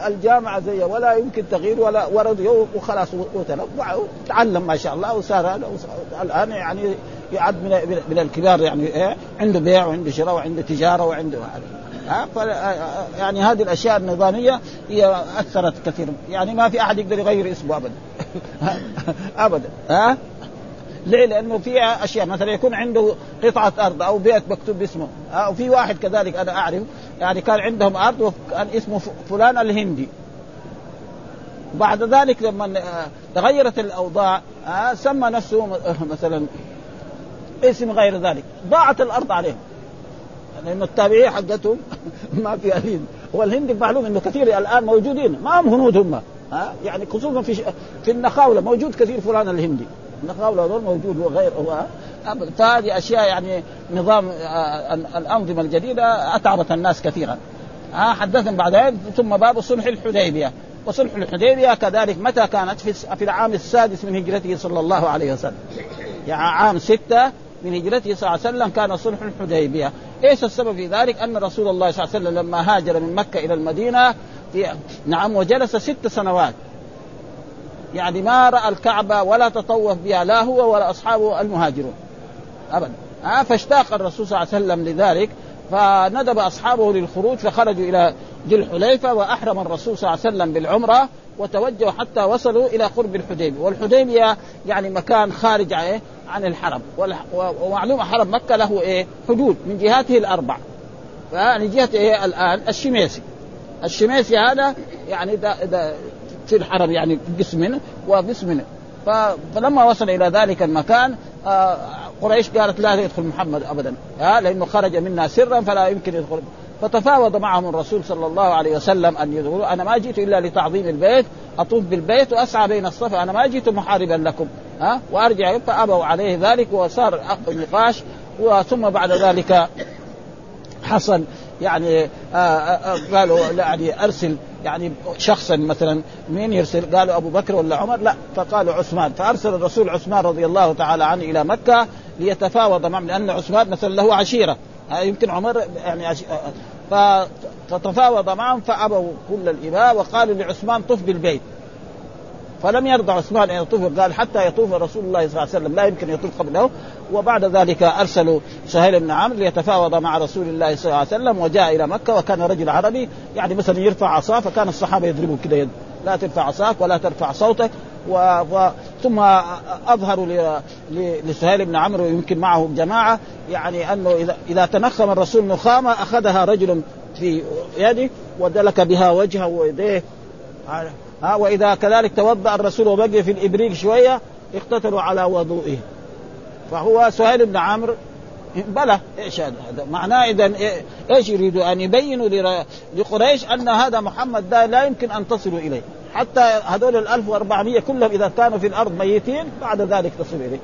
الجامعة زي ولا يمكن تغيير ولا ورد وخلاص. وتعلم ما شاء الله وصار الآن يعني يعد من من الكبار يعني إيه؟ عنده بيع وعنده شراء وعنده تجارة وعنده ها؟ يعني هذه الأشياء النظامية هي أثرت كثيرا يعني ما في أحد يقدر يغير اسمه ابدا. [laughs] ابدا. ها؟ ليه؟ لأنه في أشياء مثلا يكون عنده قطعة أرض أو بيت مكتوب باسمه. أو في واحد كذلك أنا أعرف يعني كان عندهم أرض وكان اسمه فلان الهندي. بعد ذلك لما تغيرت الأوضاع سمى نفسه مثلا اسم غير ذلك. ضاعت الأرض عليهم. لأن التابعيه حقتهم [laughs] ما في الهند والهند معلوم انه كثير الآن موجودين. ما هم هنود هم. ها؟ يعني خصوصا في في النخاولة. موجود كثير فلان الهندي. النخاولة هذول موجود وغير هو فهذه أشياء يعني نظام الأنظمة الجديدة أتعبت الناس كثيرا. ها؟ حدثنا بعدين ثم باب صلح الحديبية. وصلح الحديبية كذلك متى كانت؟ في في العام السادس من هجرته صلى الله عليه وسلم. يعني عام ستة من هجرته صلى الله عليه وسلم كان صلح الحديبية، إيش السبب في ذلك؟ أن رسول الله صلى الله عليه وسلم لما هاجر من مكة إلى المدينة نعم وجلس ست سنوات. يعني ما رأى الكعبة ولا تطوف بها لا هو ولا أصحابه المهاجرون. ابدا. آه فاشتاق الرسول صلى الله عليه وسلم لذلك فندب أصحابه للخروج فخرجوا إلى ذي الحليفة وأحرم الرسول صلى الله عليه وسلم بالعمرة وتوجهوا حتى وصلوا إلى قرب الحديبية. والحديبية يعني مكان خارج إيه؟ عن الحرم. ومعلومة حرم مكة له إيه؟ حدود من جهاته الأربع. يعني جهه إيه؟ الآن الشميسي. الشميسي هذا يعني ده ده في الحرم يعني قسم وقسم فلما وصل إلى ذلك المكان آه قريش قالت لا يدخل محمد ابدا. لأنه خرج منا سرا فلا يمكن يدخل. فتفاوض معهم الرسول صلى الله عليه وسلم أن يقولوا أنا ما جئت إلا لتعظيم البيت أطوف بالبيت وأسعى بين الصفا أنا ما جئت محاربا لكم ها وأرجع فابوا عليه ذلك وصار نقاش وثم بعد ذلك حصل يعني آآ آآ قالوا يعني أرسل يعني شخصا مثلا مين يرسل؟ قالوا أبو بكر ولا عمر؟ لا فقالوا عثمان فأرسل الرسول عثمان رضي الله تعالى عنه إلى مكة ليتفاوض معهم لأن عثمان مثلا له عشيرة يمكن عمر يعني عش... فتفاوض معهم فأبوا كل الإباء وقالوا لعثمان طف بالبيت. فلم يرضى عثمان أن يطوف قال حتى يطوف رسول الله صلى الله عليه وسلم لا يمكن يطوف قبله. وبعد ذلك أرسلوا سهيل بن عمرو ليتفاوض مع رسول الله صلى الله عليه وسلم وجاء إلى مكة وكان رجل عربي يعني مثلا يرفع عصاه فكان الصحابة يضربوا كذا يد لا ترفع عصاك ولا ترفع صوتك و... و... ثم اظهروا ل... ل... لسهيل بن عمرو يمكن معه جماعة يعني أنه اذا إذا تنخم الرسول نخامة أخذها رجل في يده ودلك بها وجهه ويديه. ها وإذا كذلك توضأ الرسول وبقي في الإبريق شوية اقتتلوا على وضوئه. فهو سهيل بن عمرو بلى إيش هذا؟ معناه إذا إيش يريدوا؟ أن يبينوا لقريش أن هذا محمد ده لا يمكن أن تصلوا إليه. حتى هذول ال 1400 كلهم إذا كانوا في الأرض ميتين بعد ذلك تصل إليه.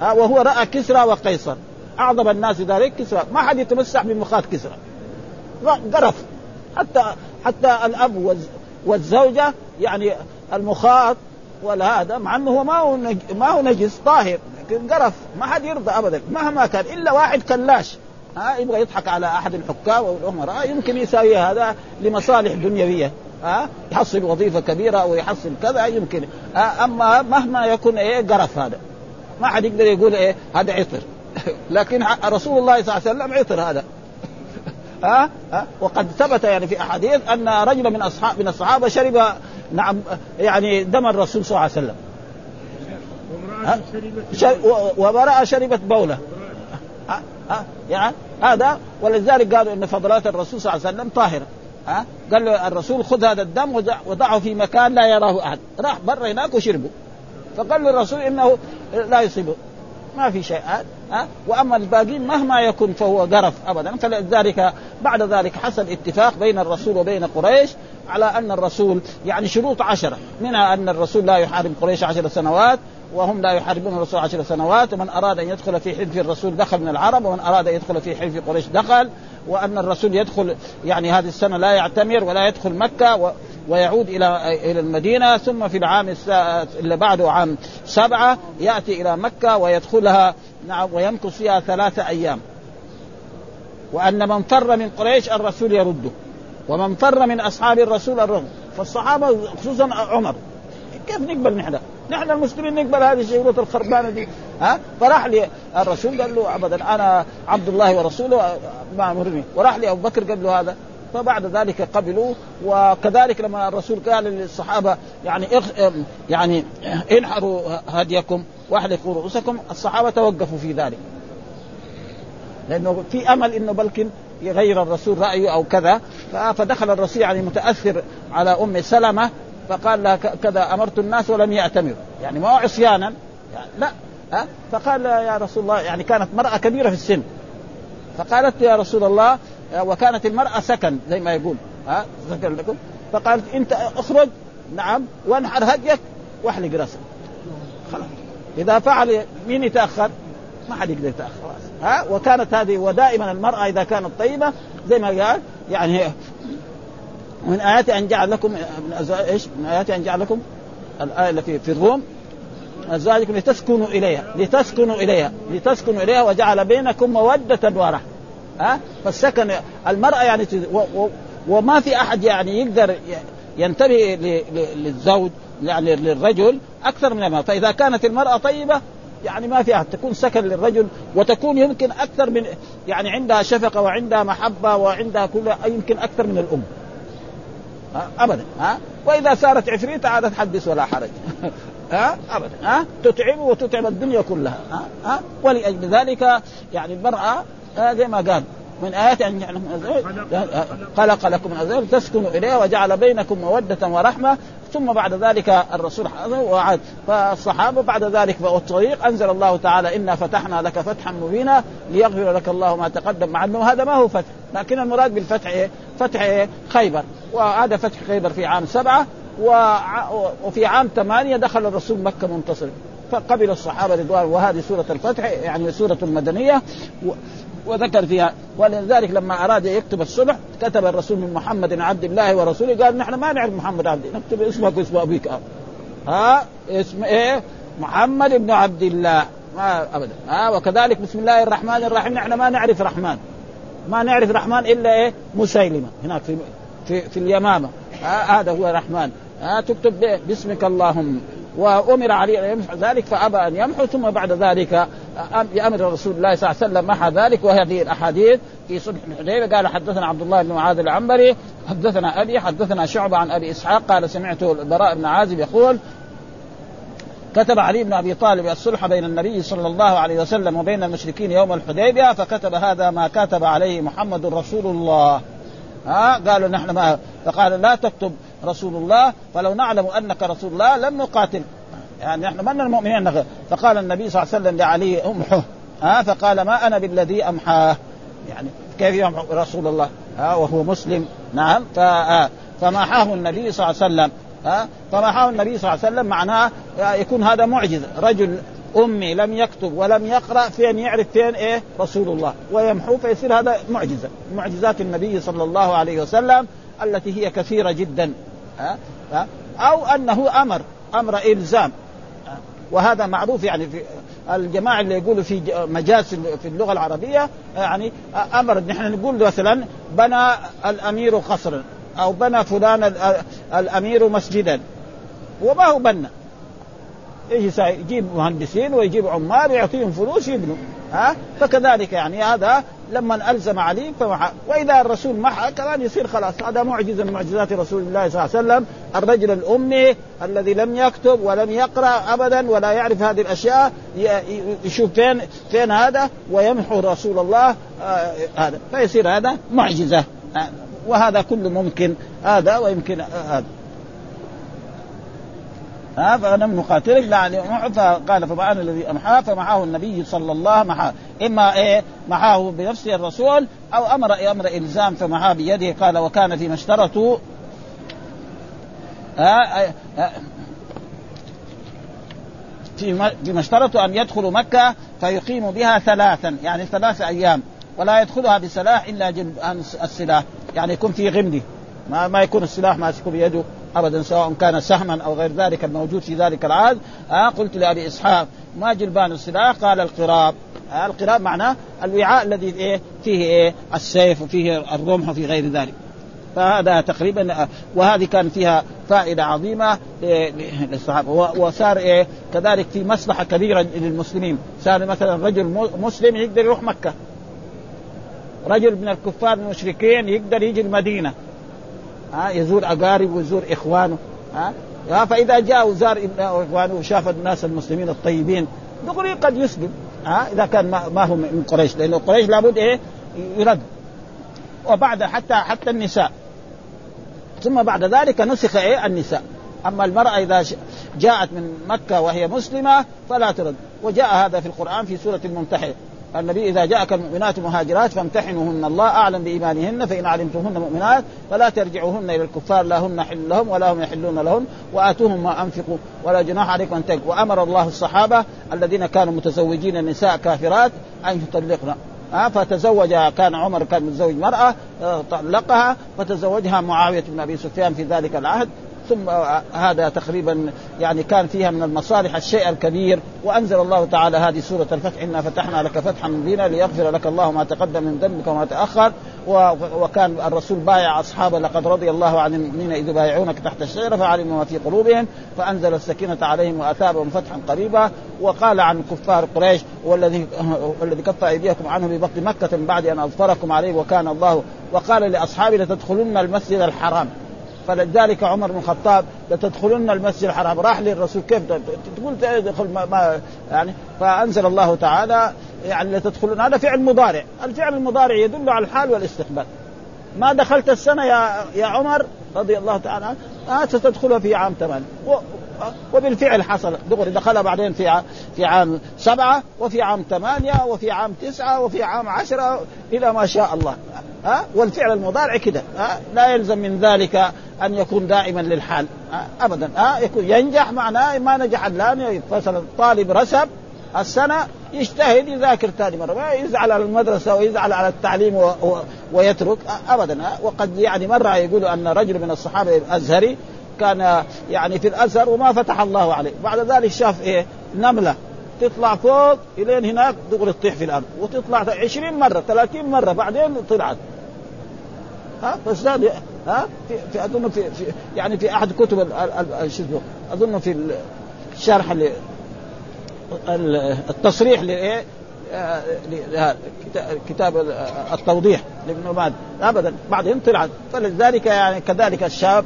ها وهو رأى كسرى وقيصر. أعظم الناس ذلك كسرى. ما حد يتمسح بمخاط كسرى. قرف. حتى حتى الأب والزوجة يعني المخاط ولا هذا مع أنه هو ما هو ما هو نجس طاهر لكن قرف. ما حد يرضى ابدا. مهما كان. إلا واحد كلاش. ها يبغى يضحك على أحد الحكام أو الأمراء. يمكن يساوي هذا لمصالح دنيوية. ها يحصل وظيفة كبيرة أو يحصل كذا يمكن. أما مهما يكون إيه قرف هذا. ما حد يقدر يقول إيه هذا عطر. [laughs] لكن رسول الله صلى الله عليه وسلم عطر هذا. [laughs] ها ها وقد ثبت يعني في أحاديث أن رجلا من اصحاب من الصحابة شرب نعم يعني دم الرسول صلى الله عليه وسلم. وامرأة شربت بولة. ها يعني هذا ولذلك قالوا إن فضلات الرسول صلى الله عليه وسلم طاهرة ها؟ قال له الرسول خذ هذا الدم وضعه في مكان لا يراه أحد راح برا هناك وشربه. فقال للرسول إنه لا يصيبه ما في شيء ها؟ وأما الباقين مهما يكن فهو قرف ابدا. فلذلك بعد ذلك حصل اتفاق بين الرسول وبين قريش على أن الرسول يعني شروط عشرة منها أن الرسول لا يحارب قريش عشر سنوات وهم لا يحاربون الرسول عشر سنوات ومن أراد أن يدخل في حلف الرسول دخل من العرب ومن أراد أن يدخل في حلف قريش دخل. وأن الرسول يدخل يعني هذه السنة لا يعتمر ولا يدخل مكة و ويعود إلى إلى المدينة. ثم في العام اللي بعده عام سبعة يأتي إلى مكة ويدخلها نعم ويمكث فيها ثلاثة أيام. وأن من فر من قريش الرسول يرده ومن فر من أصحاب الرسول الرد فالصحابة خصوصا عمر كيف نقبل نحن؟ نحن المسلمين نقبل هذه الشيوط الخربانة دي. ها؟ فراح لي الرسول قال له ابدا أنا عبد الله ورسوله ما أمرني. وراح لي أبو بكر قال له هذا. فبعد ذلك قبلوا وكذلك لما الرسول قال للصحابة يعني يعني انحروا هديكم واحلقوا رؤوسكم الصحابة توقفوا في ذلك. لأنه في أمل إنه بلكن يغير الرسول رأيه أو كذا. فدخل الرسول يعني متأثر على أم سلمة فقال لها كذا أمرت الناس ولم يأتمروا. يعني ما هو عصيانا. يعني لا ها؟ فقال يا رسول الله يعني كانت مرأة كبيرة في السن. فقالت يا رسول الله وكانت المرأة سكن زي ما يقول ها؟ سكن لكم. فقالت أنت اخرج. نعم وانحر هديك واحلق رأسك. خلاص. إذا فعل مين يتأخر؟ ما حد يقدر يتأخر. ها؟ وكانت هذه ودائما المرأة إذا كانت طيبة زي ما قال يعني من آيات أن جعل لكم من إيش؟ من آيات أن جعل لكم الآية التي في الروم أزواجكم لتسكنوا إليها لتسكنوا إليها لتسكنوا إليها وجعل بينكم مودة ورحمة. ها؟ فالسكن المرأة يعني و و وما في أحد يعني يقدر ينتبه للزوج يعني للرجل أكثر من المرأة. فإذا كانت المرأة طيبة يعني ما في أحد. تكون سكن للرجل وتكون يمكن أكثر من يعني عندها شفقة وعندها محبة وعندها كل يمكن أكثر من الأم. ابدا ها؟ وإذا صارت عفريته عادت حدث ولا حرج. [laughs] ها؟ ابدا ها؟ تتعب وتتعب الدنيا كلها ها؟ ها؟ ولأجل ذلك يعني المرأة زي ما قال من آيات أن خلق لكم من ازواج تسكنوا إليه وجعل بينكم مودة ورحمة. ثم بعد ذلك الرسول وعد فالصحابة بعد ذلك والطريق أنزل الله تعالى إنا فتحنا لك فتحا مبينا ليغفر لك الله ما تقدم مع انه هذا ما هو فتح. لكن المراد بالفتح إيه؟ فتح إيه؟ خيبر. وهذا فتح خيبر في عام سبعة. وفي عام ثمانية دخل الرسول مكة منتصر. فقبل الصحابة رضوان. وهذه سورة الفتح يعني سورة المدنية. وذكر فيها. ولذلك لما أراد يكتب الصلح كتب الرسول من محمد عبد الله ورسوله قال نحن ما نعرف محمد عبد نكتب اسمك واسم أبيك. ها؟ اسم إيه؟ محمد بن عبد الله. ما ابدا. ها؟ وكذلك بسم الله الرحمن الرحيم. نحن ما نعرف رحمن. ما نعرف رحمن إلا إيه؟ مسيلمة. هناك في في, في اليمامة. هذا هو رحمن. ها؟ تكتب باسمك اللهم. وأمر علي أن يمحو ذلك فأبى أن يمحو ثم بعد ذلك بامر رسول الله صلى الله عليه وسلم محى ذلك وهذه الأحاديث في صلح الحديبية. قال حدثنا عبد الله بن معاذ العنبري حدثنا أبي حدثنا شعبة عن أبي إسحاق قال سمعت البراء بن عازب يقول كتب علي بن أبي طالب الصلح بين النبي صلى الله عليه وسلم وبين المشركين يوم الحديبية فكتب هذا ما كتب عليه محمد رسول الله. ها؟ قالوا نحن ما فقال لا تكتب رسول الله فلو نعلم أنك رسول الله لم نقاتل. يعني نحن من المؤمنين؟ فقال النبي صلى الله عليه وسلم لعلي امحه ها فقال ما أنا بالذي أمحاه؟ يعني كيف يمحو رسول الله؟ ها وهو مسلم. نعم فمحاه النبي صلى الله عليه وسلم. ها فمحاه النبي صلى الله عليه وسلم معناه يكون هذا معجزه رجل أمي لم يكتب ولم يقرأ فين يعرف فين إيه؟ رسول الله. ويمحو فيصير هذا معجزة. معجزات النبي صلى الله عليه وسلم التي هي كثيرة جدا. ها ها أو أنه أمر أمر إلزام. وهذا معروف يعني في الجماعة اللي يقولوا في مجاز في اللغة العربية يعني أمر نحن نقول مثلا بنى الأمير قصرا أو بنى فلان الأمير مسجدا. وما هو بنى؟ يجي يجيب مهندسين ويجيب عمال ويعطيهم فلوس يبنوا. ها؟ فكذلك يعني هذا لما ألزم علي فمحى وإذا الرسول محى كمان يصير خلاص. هذا معجزه من معجزات رسول الله صلى الله عليه وسلم. الرجل الأمي الذي لم يكتب ولم يقرأ ابدا ولا يعرف هذه الأشياء يشوف فين فين هذا؟ ويمحو رسول الله آه هذا. فيصير هذا معجزة. آه وهذا كله ممكن هذا ويمكن آه هذا. ها فلم نقاتلك يعني فقال فما الذي امحاه فمعه النبي صلى الله وسلم. إما إيه؟ معه بنفسه الرسول أو أمر أمر إلزام فمعاه بيده. قال وكان فيما اشترطوا فيما اشترطوا أن يدخلوا مكة فيقيموا بها ثلاثا يعني ثلاث أيام. ولا يدخلها بسلاح إلا السلاح يعني يكون في غمده ما ما يكون السلاح ماسكه بيده. ابدا سواء كان سهما أو غير ذلك الموجود في ذلك العهد. آه قلت لأبي إسحاق ما جلبان السلاح؟ قال القراب. آه القراب معناه الوعاء الذي إيه؟ فيه إيه؟ السيف وفيه الرمح وفي غير ذلك. فهذا تقريبا وهذه كان فيها فائدة عظيمة للصحابة. وصار إيه؟ كذلك في مصلحة كبيرة للمسلمين. صار مثلا رجل مسلم يقدر يروح مكة. رجل من الكفار المشركين يقدر يجي المدينة. ها يزور أقاربه ويزور إخوانه ها. فإذا جاء وزار إخوانه وشاف الناس المسلمين الطيبين دغري قد يسلم ها. إذا كان ما هو من قريش لأنه قريش لابد إيه يرد. وبعد حتى حتى النساء. ثم بعد ذلك نسخ إيه النساء. أما المرأة إذا جاءت من مكة وهي مسلمة فلا ترد. وجاء هذا في القرآن في سورة الممتحنة. النبي إذا جاءك المؤمنات مهاجرات فامتحنوهن. الله أعلم بإيمانهن فإن علمتموهن مؤمنات فلا ترجعوهن إلى الكفار لا هن حل لهم ولا هم يحلون لهن وآتوهم ما أنفقوا ولا جناح عليكم أن تلقوا. وأمر الله الصحابة الذين كانوا متزوجين النساء كافرات أن يطلقن. ها فتزوج كان عمر كان متزوج مرأة طلقها فتزوجها معاوية بن أبي سفيان في ذلك العهد. ثم هذا تقريبا يعني كان فيها من المصالح الشيء الكبير. وأنزل الله تعالى هذه سورة الفتح إنا فتحنا لك فتحا مبينا ليغفر لك الله ما تقدم من ذنبك وما تأخر. وكان الرسول بايع أصحابه لقد رضي الله عن المؤمنين إذ بايعونك تحت الشجرة فعلموا ما في قلوبهم. فأنزل السكينة عليهم وأثابهم فتحا قريبا. وقال عن كفار قريش والذي [laughs] والذي كف أيديكم عنه ببطن مكة بعد أن أظفركم عليه وكان الله. وقال لأصحابه لتدخلن المسجد الحرام. فلذلك عمر بن الخطاب لتدخلن المسجد الحرام. راح للرسول. كيف تقول تدخل ما, ما يعني فأنزل الله تعالى يعني لتدخلون هذا فعل مضارع. الفعل المضارع يدل على الحال والاستقبال. ما دخلت السنة يا يا عمر رضي الله تعالى عنه آه ستدخلها في عام ثمان وبالفعل حصل دغري دخلها بعدين في في عام سبعة وفي عام ثمانية وفي عام تسعة وفي عام عشرة إلى ما شاء الله ها أه؟ والفعل المضارع كده أه؟ لا يلزم من ذلك أن يكون دائما للحال أه؟ أبدا أه؟ يكون ينجح معناه ما نجح الآن مثلا طالب رسب السنة يجتهد يذاكر ثاني مرة ما يزعل على المدرسة ويزعل على التعليم و... و... ويترك أبدا وقد يعني مرة يقول أن رجل من الصحابة الأزهري كان يعني في الأزهر وما فتح الله عليه. بعد ذلك شاف إيه؟ نملة. تطلع فوق إلين هناك دغري تطيح في الأرض. وتطلع 20 مرة 30 مرة بعدين طلعت. ها؟ فازداد ها؟ في, في أظن في, في يعني في أحد كتب شو أظن في الشرح التصريح لايه كتاب التوضيح لابن ماد ابدا. بعدين طلعت. فلذلك يعني كذلك الشاب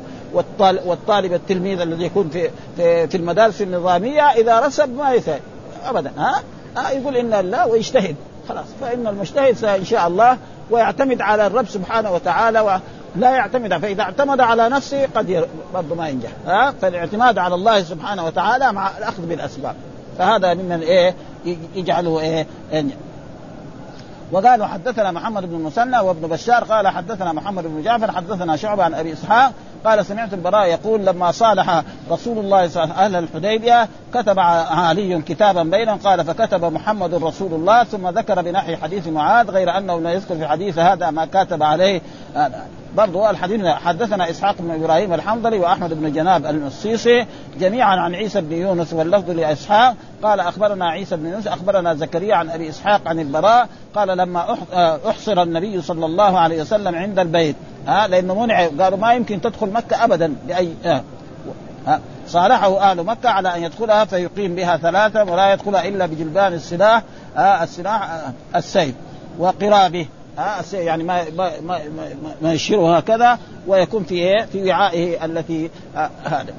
والطالب التلميذ الذي يكون في في, في المدارس النظامية إذا رسب ما يفعل ابدا ها, ها يقول إن الله ويجتهد. خلاص فإن المجتهد ان شاء الله ويعتمد على الرب سبحانه وتعالى ولا يعتمد فإذا اعتمد على نفسه قد برضه ما ينجح ها؟ فالاعتماد على الله سبحانه وتعالى مع الأخذ بالأسباب. فهذا ممن إيه يجعله إيه ينجح. وقالوا حدثنا محمد بن المثنى وابن بشار قال حدثنا محمد بن جعفر حدثنا شعبة عن أبي إسحاق قال سمعت البراء يقول لما صالح رسول الله صلى الله عليه وسلم أهل الحديبية كتب علي كتابا بينهم قال فكتب محمد رسول الله ثم ذكر بنحي حديث معاذ غير أنه لا يذكر في حديث هذا ما كتب عليه. برضو الحديث حدثنا إسحاق بن إبراهيم الحنظلي وأحمد بن جناب المصيصي جميعا عن عيسى بن يونس واللفظ لإسحاق. قال أخبرنا عيسى بن يونس أخبرنا زكريا عن أبي إسحاق عن البراء قال لما أحصر النبي صلى الله عليه وسلم عند البيت ها لأنه منع قالوا ما يمكن تدخل مكة ابدا بأي ها صالحه أهل مكة على أن يدخلها فيقيم بها ثلاثة ولا يدخلها إلا بجلبان السلاح السلاح السيف وقرابه يعني ما ما ما, ما يشيره هكذا ويكون في إيه؟ في وعائه التي هذا.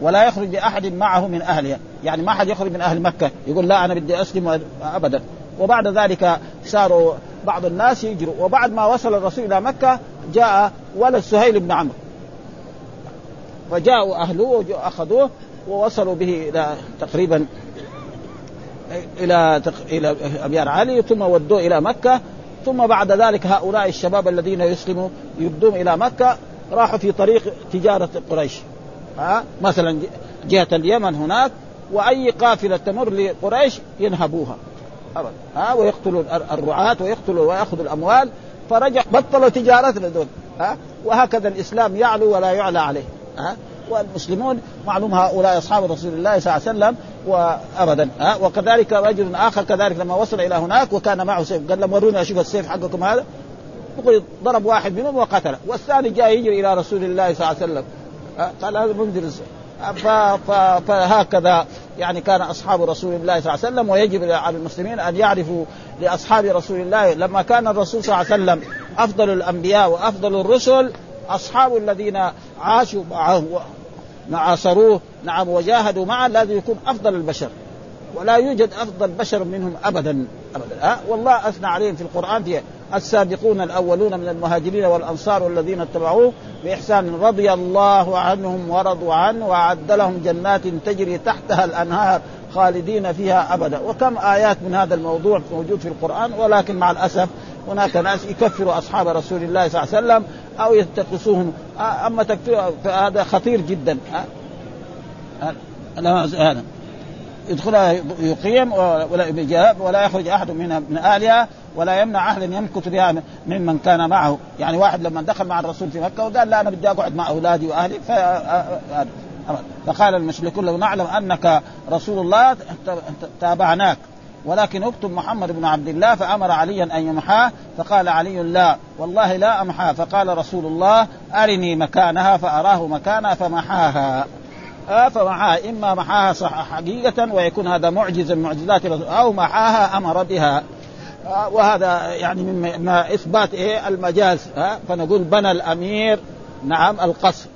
ولا يخرج باحد معه من اهلها يعني ما حد يخرج من أهل مكة يقول لا أنا بدي أسلم ابدا. وبعد ذلك صاروا بعض الناس يجروا وبعد ما وصل الرسول إلى مكة جاء ولد سهيل بن عمرو. فجاءوا أهله واخذوه ووصلوا به إلى تقريبا إلى إلى أبيار علي ثم ودوه إلى مكة. ثم بعد ذلك هؤلاء الشباب الذين يسلموا يبدون إلى مكة راحوا في طريق تجارة قريش. ها؟ مثلا جهة اليمن هناك وأي قافلة تمر لقريش ينهبوها. ها؟ ويقتلوا الرعاة ويقتلوا ويأخذوا الأموال. فرجع بطلوا تجارتنا دول ها؟ وهكذا الإسلام يعلو ولا يعلى عليه ها؟ والمسلمون معلوم هؤلاء أصحاب رسول الله صلى الله عليه وسلم وابدا ها؟ وكذلك رجل آخر كذلك لما وصل إلى هناك وكان معه سيف قال لهم وروني أشوف السيف حقكم هذا؟ ضرب واحد منهم وقتله والثاني جاء يجري إلى رسول الله صلى الله عليه وسلم قال هذا منذر فهكذا يعني كان أصحاب رسول الله صلى الله عليه وسلم ويجب على المسلمين أن يعرفوا لأصحاب رسول الله. لما كان الرسول صلى الله عليه وسلم أفضل الأنبياء وأفضل الرسل أصحاب الذين عاشوا معه عاصروه نعم وجاهدوا معه لازم يكون أفضل البشر. ولا يوجد أفضل بشر منهم ابدا ابدا. ها والله أثنى عليهم في القرآن في السابقون الأولون من المهاجرين والأنصار والذين اتبعوه بإحسان رضي الله عنهم ورضوا عنه وأعد لهم جنات تجري تحتها الأنهار خالدين فيها أبدا. وكم آيات من هذا الموضوع موجود في القرآن ولكن مع الأسف هناك ناس يكفروا أصحاب رسول الله صلى الله عليه وسلم أو ينتقصوهم أما تكفير فهذا خطير جدا. هذا يدخلها يقيم ولا ولا يخرج أحد من من أهلها ولا يمنع أحد يمكث بها ممن كان معه، يعني واحد لما دخل مع الرسول في مكة وقال لا أنا بدي أقعد مع أولادي وأهلي ف فقال المشركون لو نعلم أنك رسول الله تابعناك. ولكن اكتب محمد بن عبد الله فأمر عليا أن يمحاه فقال علي لا والله لا أمحاه. فقال رسول الله أرني مكانها فأراه مكانها فمحاها. آه فمحاها. إما محاها حقيقة ويكون هذا معجزا من معجزات أو محاها أمر بها. آه وهذا يعني من إثبات إيه؟ المجاز. آه فنقول بنى الأمير. نعم القصر.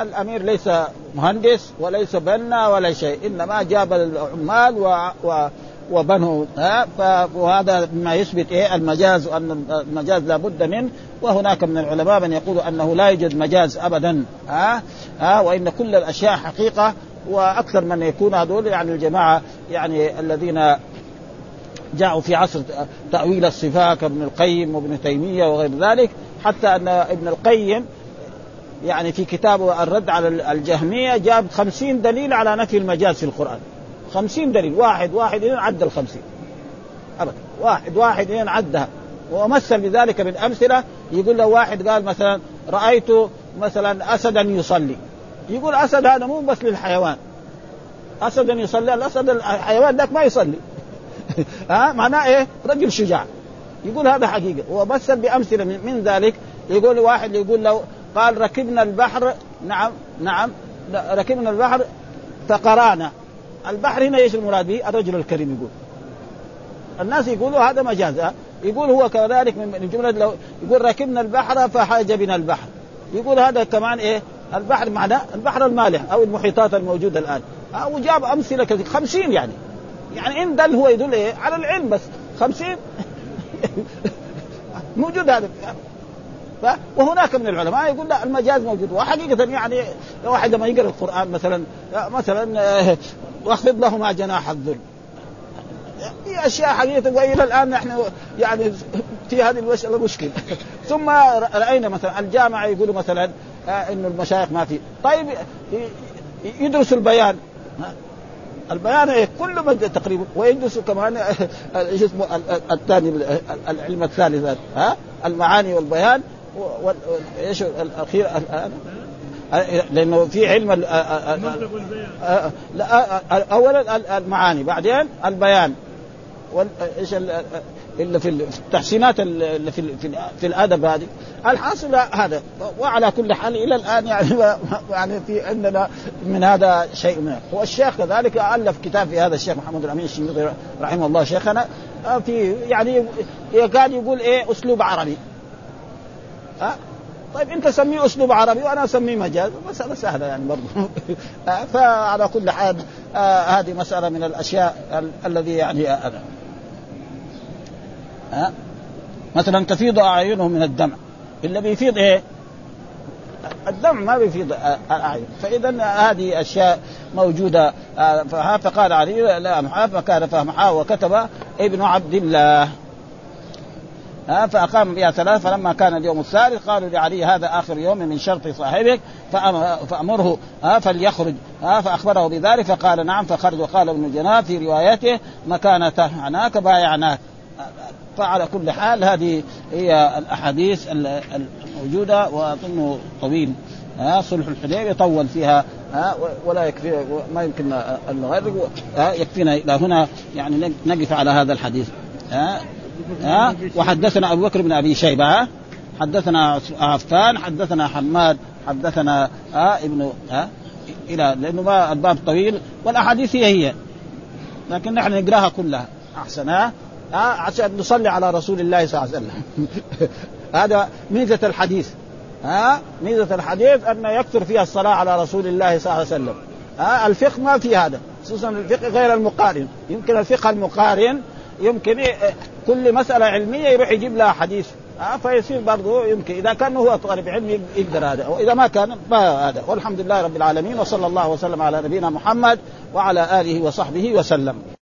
الأمير ليس مهندس وليس بنا ولا شيء إنما جاب العمال و, و وبنوا ها وهذا مما يثبت إيه؟ المجاز وان المجاز لابد منه وهناك من العلماء من يقول أنه لا يوجد مجاز ابدا ها ها وإن كل الأشياء حقيقة وأكثر من يكون هذول يعني الجماعة يعني الذين جاءوا في عصر تأويل الصفات كابن القيم وابن تيمية وغير ذلك حتى أن ابن القيم يعني في كتابه الرد على الجهمية جاب خمسين دليل على نفي المجاز في القرآن. خمسين دليل. واحد واحد إذن عد الخمسين. أبدا. واحد واحد إذن عدها ومثل بذلك بالأمثلة. يقول له واحد قال مثلا رأيت مثلا أسدا يصلي. يقول أسد هذا مو بس للحيوان. أسدا يصلي الأسد الحيوان ذاك ما يصلي. [laughs] ها؟ معناه إيه؟ رجل شجاع. يقول هذا حقيقة. ومثل بأمثلة من ذلك. يقول واحد يقول له قال ركبنا البحر نعم نعم ركبنا البحر فقرانا. البحر هنا إيش المراد به؟ الرجل الكريم يقول. الناس يقولوا هذا مجاز يقول هو كذلك من جملة لو يقول ركبنا البحر فحاج بنا البحر. يقول هذا كمان إيه؟ البحر معناه البحر المالح أو المحيطات الموجودة الآن. وجاب أمثلة كثير خمسين يعني. يعني إن دل هو يدل إيه؟ على العلم بس. خمسين؟ [laughs] موجود هذا. وهناك من العلماء يقول لا المجاز موجود. وحقيقة يعني واحد لما يقرأ القرآن مثلا مثلا آه، واخفض لهما جناح الذل. في أشياء حقيقة والى الآن نحن يعني في هذه المساله مشكله [laughs] ثم رأينا مثلا الجامعة يقولوا مثلا آه، إنه المشايخ ما في. طيب يدرسوا البيان. البيان إيه كل مجد تقريبا ويدرس كمان إيش اسمه الثاني العلم الثالث ها؟ المعاني والبيان. إيش الأخير الان لأنه في علم لا اولا المعاني بعدين البيان. إيش الا في التحسينات اللي في في, في الأدب هذه. الحاصل هذا وعلى كل حال إلى الآن يعني يعني في عندنا من هذا شيء من والشيخ كذلك ألف كتاب في هذا الشيخ محمد الأمين الشنقيطي رحمه الله شيخنا. في يعني يكاد يقول إيه أسلوب عربي. ها؟ طيب انت سميه اسلوب عربي وأنا اسميه مجاز. مسألة سهلة يعني برضه [laughs] فعلى كل حال آه هذه مسألة من الأشياء الذي يعني أنا. ها؟ مثلا تفيض اعينهم من الدمع. إلا بيفيض إيه؟ الدمع ما بيفيض الأعين. فاذا هذه أشياء موجودة فقال علي لا فكان فمحا وكتب ابن عبد الله. ها فأقام بها ثلاث فلما كان اليوم الثالث قالوا لعلي هذا آخر يوم من شرط صاحبك فأمره ها فليخرج ها فأخبره بذلك فقال نعم فخرج وقال ابن جناب في روايته مكانته معناك بايعناك. فعلى كل حال هذه هي الأحاديث الموجودة واظنه طويل ها صلح الحديبية طول فيها ها ولا يكفي ما يمكن ان نغرق يكفينا إلى هنا يعني نقف على هذا الحديث ها. ها؟ وحدثنا أبو بكر بن أبي شيبة ها؟ حدثنا عفان حدثنا حماد حدثنا ها؟ ابن ها؟ إلى لأنه ما الباب طويل والأحاديث هي هي. لكن نحن نقراها كلها. أحسن ها؟ عشان نصلي على رسول الله صلى الله عليه وسلم. [laughs] هذا ميزة الحديث ها؟ ميزة الحديث أن يكثر فيها الصلاة على رسول الله صلى الله عليه وسلم. ها؟ الفقه ما في هذا خصوصا الفقه غير المقارن. يمكن الفقه المقارن يمكن كل مسألة علمية يروح يجيب لها حديث. آه فيصير برضه يمكن إذا كان هو طالب علم يقدر هذا. وإذا ما كان ما هذا. والحمد لله رب العالمين وصلى الله وسلم على نبينا محمد وعلى آله وصحبه وسلم.